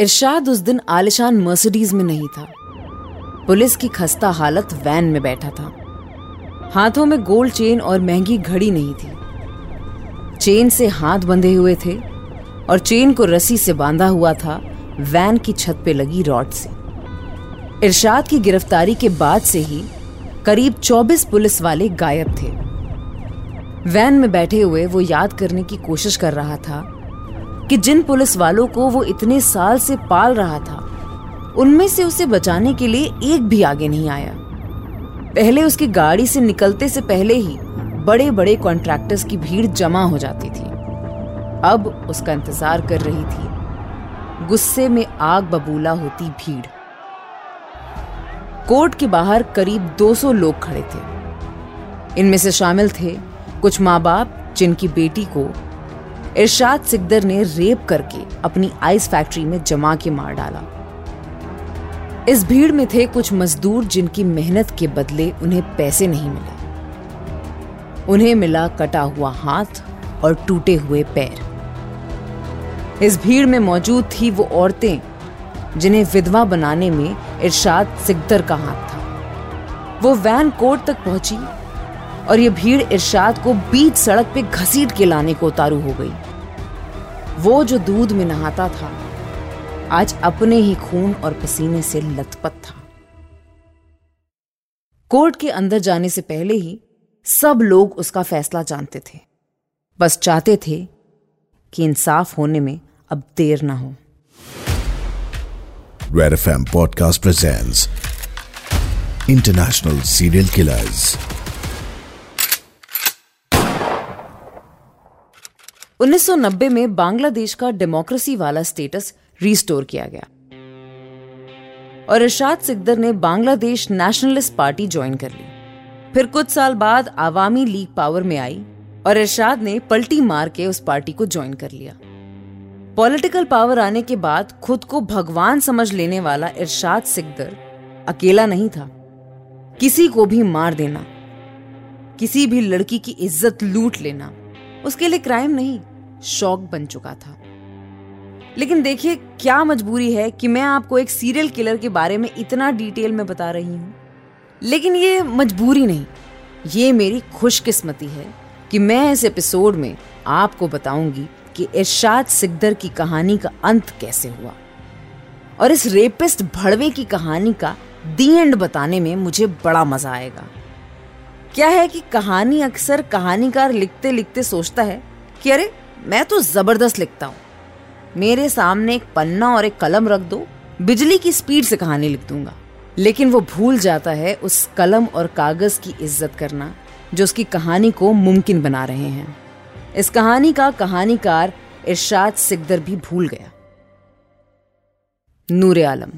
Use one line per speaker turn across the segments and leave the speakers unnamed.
इरशाद उस दिन आलिशान मर्सिडीज में नहीं था। पुलिस की खस्ता हालत वैन में बैठा था। हाथों में गोल्ड चेन और महँगी घड़ी नहीं थी। चेन से हाथ बंधे हुए थे और चेन को रस्सी से बांधा हुआ था वैन की छत पे लगी रॉड से। इरशाद की गिरफ्तारी के बाद से ही करीब 24 पुलिस वाले गायब थे। वैन में बैठे हुए वो याद करने की कोशिश कर रहा था कि जिन पुलिस वालों को वो इतने साल से पाल रहा था, उनमें से उसे बचाने के लिए एक भी आगे नहीं आया। पहले उसकी गाड़ी से निकलते से पहले ही बड़े बड़े कॉन्ट्रैक्टर्स की भीड़ जमा हो जाती थी। अब उसका इंतज़ार कर रही थी। गुस्से में आग बबूला होती भीड़। कोर्ट के बाहर करीब 200 लोग खड़े थे। इनमें से शामिल थे कुछ माँ बाप जिनकी बेटी को इरशाद सिकदर ने रेप करके अपनी आइस फैक्ट्री में जमा के मार डाला। इस भीड़ में थे कुछ मजदूर जिनकी मेहनत के बदले उन्हें पैसे नहीं मिले। उन्हें मिला कटा हुआ हाथ और टूटे हुए पैर। इस भीड़ में मौजूद थी वो औरतें, जिन्हें विधवा बनाने में इरशाद सिकदर का हाथ था। वो वैन कोर्ट तक पहुँची और ये भीड़ इरशाद को बीच सड़क पे घसीट के लाने को उतारू हो गई। वो जो दूध में नहाता था, आज अपने ही खून और पसीने से लथपथ था। कोर्ट के अंदर जाने से पहले ही सब लोग उसका फैसला जानते थे। बस चाहते थे कि इंसाफ होने में अब देर ना हो।
Red FM Podcast presents International Serial Killers.
1990 में बांग्लादेश का डेमोक्रेसी वाला स्टेटस रिस्टोर किया गया। और इरशाद सिकदर ने बांग्लादेश नेशनलिस्ट पार्टी ज्वाइन कर ली। फिर कुछ साल बाद आवामी लीग पावर में आई और इरशाद ने पलटी मार के उस पार्टी को ज्वाइन कर लिया। पॉलिटिकल पावर आने के बाद खुद को भगवान समझ लेने वाला इरशाद सिकदर अकेला नहीं था। किसी को भी मार देना, किसी भी लड़की की इज़्ज़त लूट लेना, उसके लिए क्राइम नहीं। शौक बन चुका था। लेकिन देखिए, क्या मजबूरी है कि मैं आपको एक सीरियल किलर के बारे में इतना डिटेल में बता रही हूँ। लेकिन ये मजबूरी नहीं। ये मेरी खुशकिस्मती है कि मैं इस एपिसोड में आपको बताऊँगी कि इरशाद सिकदर की कहानी का अंत कैसे हुआ। और इस रेपिस्ट भड़वे की कहानी का दी एंड बताने में मुझे बड़ा मज़ा आएगा। क्या है कि कहानी अक्सर कहानीकार लिखते लिखते सोचता है कि अरे मैं तो ज़बरदस्त लिखता हूँ। मेरे सामने एक पन्ना और एक कलम रख दो, बिजली की स्पीड से कहानी लिख दूँगा। लेकिन वो भूल जाता है उस कलम और कागज़ की इज़्ज़त करना, जो उसकी कहानी को मुमकिन बना रहे हैं। इस कहानी का कहानीकार इरशाद सिकदर भी भूल गया। नूर आलम।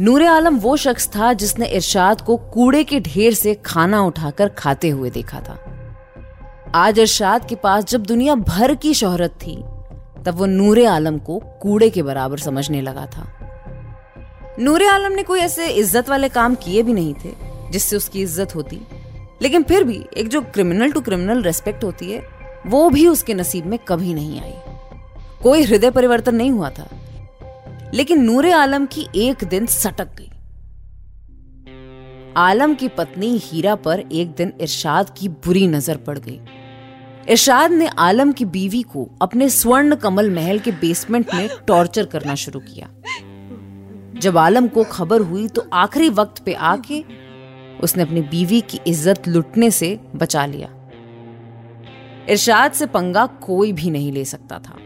नूर आलम वो शख्स था जिसने इरशाद को कूड़े के ढेर से खाना उठाकर खाते हुए देखा था। आज इरशाद के पास जब दुनिया भर की शोहरत थी, तब वो नूर आलम को कूड़े के बराबर समझने लगा था। नूर आलम ने कोई ऐसे इज़्ज़त वाले काम किए भी नहीं थे, जिससे उसकी इज़्ज़त होती। लेकिन फिर भी एक जो क्रिमिनल टू क्रिमिनल रेस्पेक्ट होती है, वो भी उसके नसीब में कभी नहीं आई। कोई हृदय परिवर्तन नहीं हुआ था। लेकिन नूरे आलम की एक दिन सटक गई। आलम की पत्नी हीरा पर एक दिन इरशाद की बुरी नज़र पड़ गई। इरशाद ने आलम की बीवी को अपने स्वर्ण कमल महल के बेसमेंट में टॉर्चर करना शुरू किया। जब आलम को खबर हुई तो आखिरी वक्त पे आके उसने अपनी बीवी की इज़्ज़त लुटने से बचा लिया। इरशाद से पंगा कोई भी नहीं ले सकता था।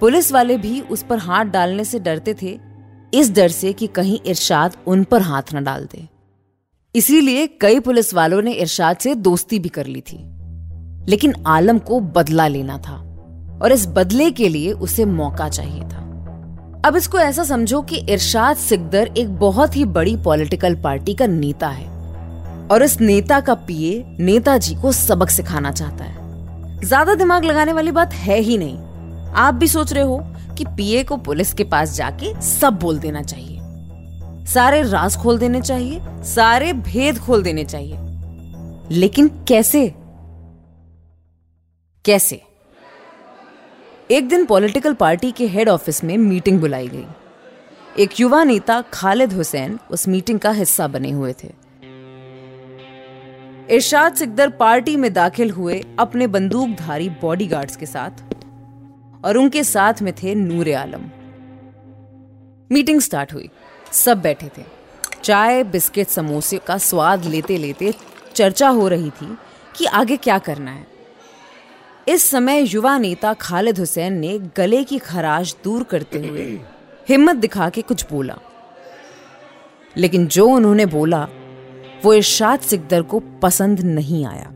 पुलिस वाले भी उस पर हाथ डालने से डरते थे, इस डर से कि कहीं इरशाद उन पर हाथ न डाल दे। इसीलिए कई पुलिस वालों ने इरशाद से दोस्ती भी कर ली थी। लेकिन आलम को बदला लेना था और इस बदले के लिए उसे मौका चाहिए था। अब इसको ऐसा समझो कि इरशाद सिकदर एक बहुत ही बड़ी पॉलिटिकल पार्टी का नेता है और इस नेता का पीए नेताजी को सबक सिखाना चाहता है। ज़्यादा दिमाग लगाने वाली बात है ही नहीं। आप भी सोच रहे हो कि पीए को पुलिस के पास जाके सब बोल देना चाहिए। सारे राज खोल देने चाहिए, सारे भेद खोल देने चाहिए। लेकिन कैसे? कैसे? एक दिन पॉलिटिकल पार्टी के हेड ऑफ़िस में मीटिंग बुलाई गई। एक युवा नेता खालिद हुसैन उस मीटिंग का हिस्सा बने हुए थे। इरशाद सिकदर पार्टी में दाखिल हुए अपने बंदूकधारी बॉडीगार्ड्स के साथ और उनके साथ में थे नूर आलम। मीटिंग स्टार्ट हुई। सब बैठे थे। चाय, बिस्किट, समोसे का स्वाद लेते लेते चर्चा हो रही थी कि आगे क्या करना है। इस समय युवा नेता खालिद हुसैन ने गले की खराश दूर करते हुए हिम्मत दिखा के कुछ बोला। लेकिन जो उन्होंने बोला, वो इर्शाद सिकदर को पसंद नहीं आया।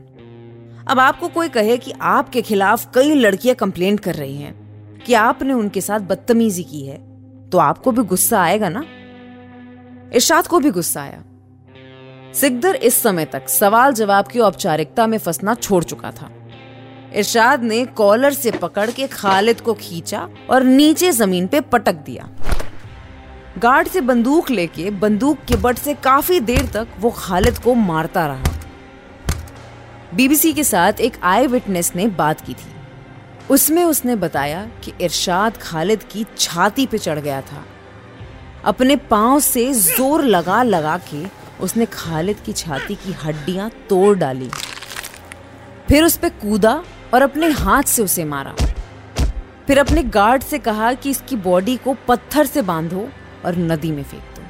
अब आपको कोई कहे कि आपके खिलाफ कई लड़कियाँ कंप्लेंट कर रही हैं, कि आपने उनके साथ बदतमीजी की है तो आपको भी गुस्सा आएगा ना? इर्शाद को भी गुस्सा आया। सिकदर इस समय तक सवाल जवाब की औपचारिकता में फंसना छोड़ चुका था। इरशाद ने कॉलर से पकड़ के खालिद को खींचा और नीचे ज़मीन पे पटक दिया। गार्ड से बंदूक लेके बंदूक के बट से काफ़ी देर तक वो खालिद को मारता रहा। बीबीसी के साथ एक आई विटनेस ने बात की थी। उसमें उसने बताया कि इरशाद खालिद की छाती पे चढ़ गया था। अपने पाँव से ज़ोर लगा लगा के उसने खालिद की छाती की हड्डियाँ तोड़ डाली। फिर उस पर कूदा और अपने हाथ से उसे मारा। फिर अपने गार्ड से कहा कि इसकी बॉडी को पत्थर से बांधो और नदी में फेंक दो।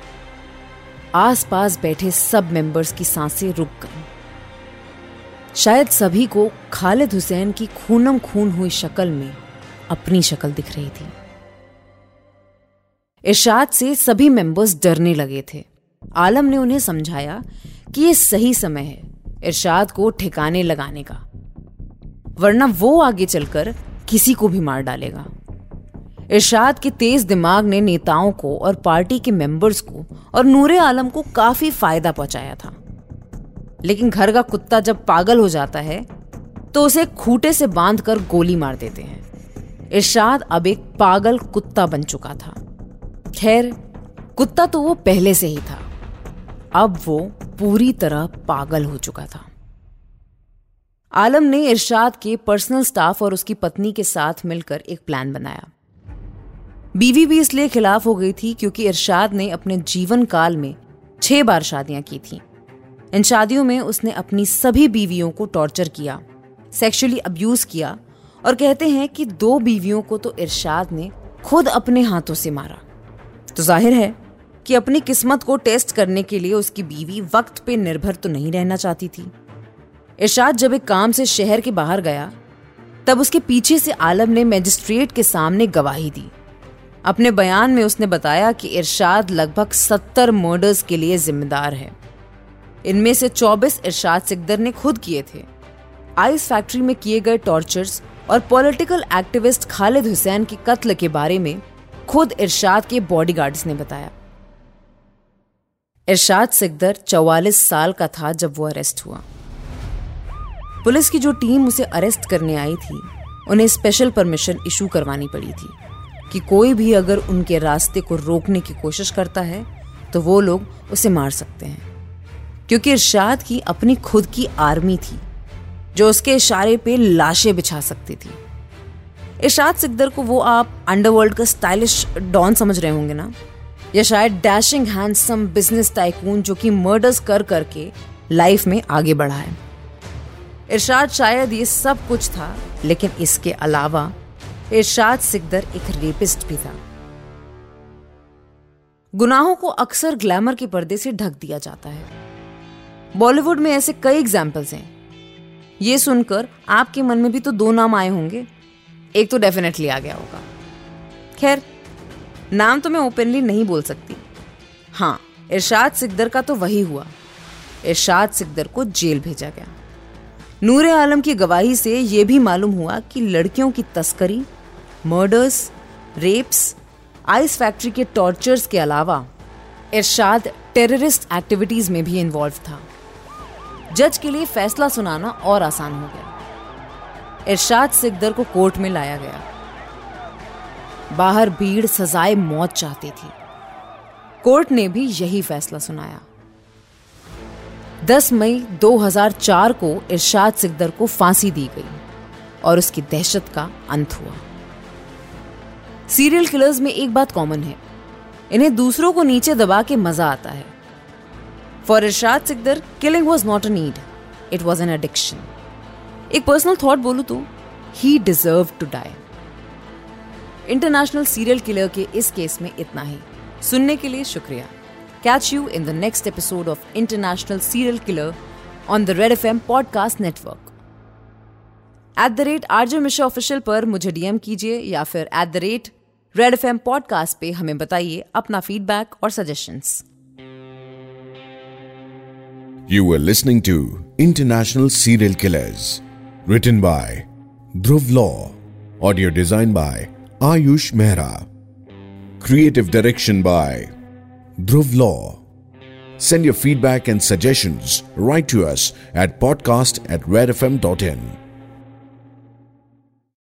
आसपास बैठे सब मेंबर्स की साँसें रुक गईं। शायद सभी को खालिद हुसैन की खूनम खून हुई शक्ल में अपनी शक्ल दिख रही थी। इरशाद से सभी मेंबर्स डरने लगे थे। आलम ने उन्हें समझाया कि यह सही समय है इरशाद को ठिकाने लगाने का। वरना वो आगे चलकर किसी को भी मार डालेगा। इरशाद के तेज दिमाग ने नेताओं को और पार्टी के मेंबर्स को और नूरे आलम को काफ़ी फ़ायदा पहुँचाया था। लेकिन घर का कुत्ता जब पागल हो जाता है तो उसे खूटे से बांधकर गोली मार देते हैं। इरशाद अब एक पागल कुत्ता बन चुका था। खैर, कुत्ता तो वो पहले से ही था। अब वो पूरी तरह पागल हो चुका था। आलम ने इरशाद के पर्सनल स्टाफ और उसकी पत्नी के साथ मिलकर एक प्लान बनाया। बीवी भी इसलिए खिलाफ हो गई थी क्योंकि इरशाद ने अपने जीवन काल में छह बार शादियाँ की थी। इन शादियों में उसने अपनी सभी बीवियों को टॉर्चर किया, सेक्सुअली अब्यूज किया और कहते हैं कि दो बीवियों को तो इरशाद ने खुद अपने हाथों से मारा। तो ज़ाहिर है कि अपनी किस्मत को टेस्ट करने के लिए उसकी बीवी वक्त पे निर्भर तो नहीं रहना चाहती थी। इरशाद जब एक काम से शहर के बाहर गया, तब उसके पीछे से आलम ने मजिस्ट्रेट के सामने गवाही दी। अपने बयान में उसने बताया कि इरशाद लगभग सत्तर मर्डर्स के लिए जिम्मेदार है। इनमें से 24 इरशाद सिकदर ने खुद किए थे। आइस फैक्ट्री में किए गए टॉर्चर्स और पॉलिटिकल एक्टिविस्ट खालिद हुसैन के कत्ल के बारे में खुद इरशाद के बॉडीगार्ड्स ने बताया। इरशाद सिकदर 44 साल का था जब वो अरेस्ट हुआ। पुलिस की जो टीम उसे अरेस्ट करने आई थी, उन्हें स्पेशल परमिशन इशू करवानी पड़ी थी कि कोई भी अगर उनके रास्ते को रोकने की कोशिश करता है तो वो लोग उसे मार सकते हैं। क्योंकि इरशाद की अपनी खुद की आर्मी थी, जो उसके इशारे पे लाशें बिछा सकती थी। इरशाद सिकदर को वो आप अंडरवर्ल्ड का स्टाइलिश डॉन समझ रहे होंगे ना? या शायद डैशिंग हैंडसम बिज़नेस टाइकून जो कि मर्डर्स कर करके लाइफ में आगे बढ़ा है। इरशाद शायद ये सब कुछ था, लेकिन इसके अलावा इरशाद सिकदर एक रेपिस्ट भी था। गुनाहों को अक्सर ग्लैमर के पर्दे से ढक दिया जाता है। बॉलीवुड में ऐसे कई एग्जाम्पल्स हैं। ये सुनकर आपके मन में भी तो दो नाम आए होंगे। एक तो डेफिनेटली आ गया होगा। खैर, नाम तो मैं ओपनली नहीं बोल सकती। हाँ इरशाद सिकदर का तो वही हुआ। इरशाद सिकदर को जेल भेजा गया। नूर आलम की गवाही से ये भी मालूम हुआ कि लड़कियों की तस्करी मर्डर्स रेप्स आइस फैक्ट्री के टॉर्चर्स के अलावा इरशाद टेररिस्ट एक्टिविटीज़ में भी इन्वॉल्व था। जज के लिए फैसला सुनाना और आसान हो गया। इरशाद सिकदर को कोर्ट में लाया गया। बाहर भीड़, सजाए मौत चाहती थी। कोर्ट ने भी यही फैसला सुनाया। 10 मई 2004 को इरशाद सिकदर को फांसी दी गई और उसकी दहशत का अंत हुआ। सीरियल किलर्स में एक बात कॉमन है, इन्हें दूसरों को नीचे दबा के मज़ा आता है। For Irshad Sikdar killing was not a need it was an addiction एक पर्सनल थॉट बोलू तो ही deserve to die international serial killer के इस केस में इतना ही। सुनने के लिए शुक्रिया। Catch you in the next episode of international serial killer on the red F M podcast network at the rate RJ Mishra official पर मुझे डीएम कीजिए या फिर at the rate red F M podcast पे हमें बताइए अपना feedback और suggestions
You were listening to International Serial Killers, written by Dhruv Law, audio design by Ayush Mehra, creative direction by Dhruv Law. Send your feedback and suggestions right to us at podcast at redfm.in.